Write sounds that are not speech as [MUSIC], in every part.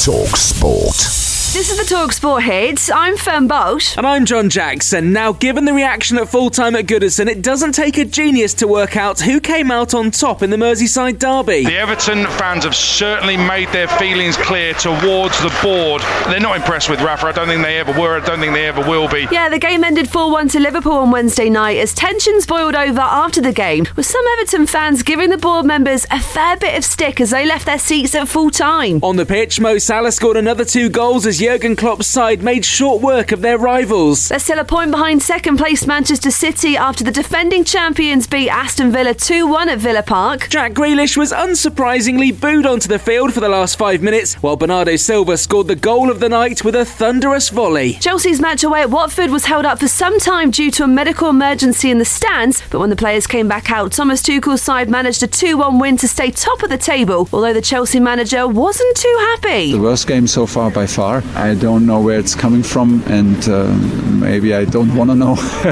Talk Sport. This is the Talk Sport Hits. I'm Fern Bolt. And I'm John Jackson. Now, given the reaction at full time at Goodison, it doesn't take a genius to work out who came out on top in the Merseyside derby. The Everton fans have certainly made their feelings clear towards the board. They're not impressed with Rafa. I don't think they ever were. I don't think they ever will be. Yeah, the game ended 4 1 to Liverpool on Wednesday night as tensions boiled over after the game, with some Everton fans giving the board members a fair bit of stick as they left their seats at full time. On the pitch, Mo Salah scored another two goals as Jurgen Klopp's side made short work of their rivals. They're still a point behind second placed Manchester City after the defending champions beat Aston Villa 2 1 at Villa Park. Jack Grealish was unsurprisingly booed onto the field for the last five minutes, while Bernardo Silva scored the goal of the night with a thunderous volley. Chelsea's match away at Watford was held up for some time due to a medical emergency in the stands, but when the players came back out, Thomas Tuchel's side managed a 2 1 win to stay top of the table, although the Chelsea manager wasn't too happy. The worst game so far by far. I don't don't know where it's coming from, and uh, maybe I don't want to know, [LAUGHS]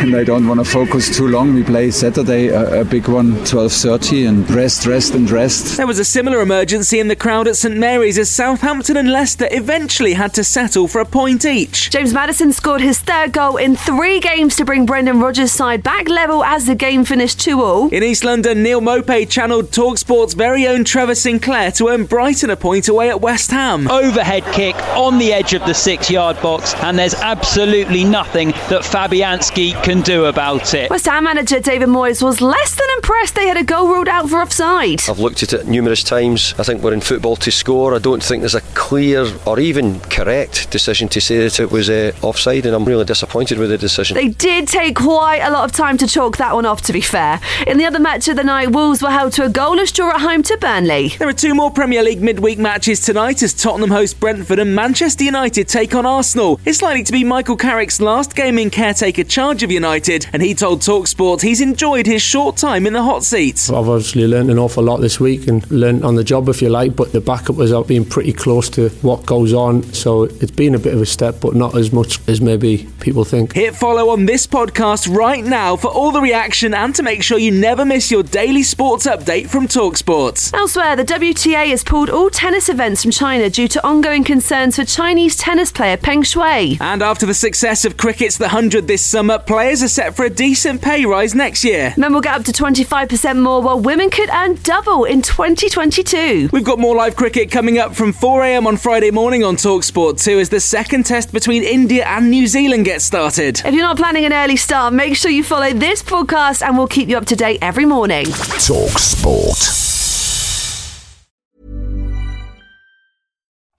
and I don't want to focus too long. We play Saturday a, a big one, 12:30, and rest, rest, and rest. There was a similar emergency in the crowd at St Mary's as Southampton and Leicester eventually had to settle for a point each. James Maddison scored his third goal in three games to bring Brendan Rodgers' side back level as the game finished 2 all. In East London, Neal Maupay channeled Talksport's very own Trevor Sinclair to earn Brighton a point away at West Ham. Overhead kick on the edge of the six yard box, and there's absolutely nothing that Fabianski can do about it. West Ham manager David Moyes was less than impressed they had a goal ruled out for offside. I've looked at it numerous times. I think we're in football to score. I don't think there's a clear or even correct decision to say that it was uh, offside, and I'm really disappointed with the decision. They did take quite a lot of time to chalk that one off, to be fair. In the other match of the night, Wolves were held to a goalless draw at home to Burnley. There are two more Premier League midweek matches tonight as Tottenham host Brentford and Manchester United United take on Arsenal. It's likely to be Michael Carrick's last game in caretaker charge of United, and he told Talksport he's enjoyed his short time in the hot seat. I've obviously learned an awful lot this week and learned on the job, if you like, but the backup has been pretty close to what goes on, so it's been a bit of a step, but not as much as maybe people think. Hit follow on this podcast right now for all the reaction and to make sure you never miss your daily sports update from Talksport. Elsewhere, the WTA has pulled all tennis events from China due to ongoing concerns for Chinese tennis tennis player Peng Shuai. And after the success of cricket's The 100 this summer, players are set for a decent pay rise next year. Men will get up to 25% more, while women could earn double in 2022. We've got more live cricket coming up from 4am on Friday morning on Talksport 2 as the second test between India and New Zealand gets started. If you're not planning an early start, make sure you follow this podcast and we'll keep you up to date every morning. Talk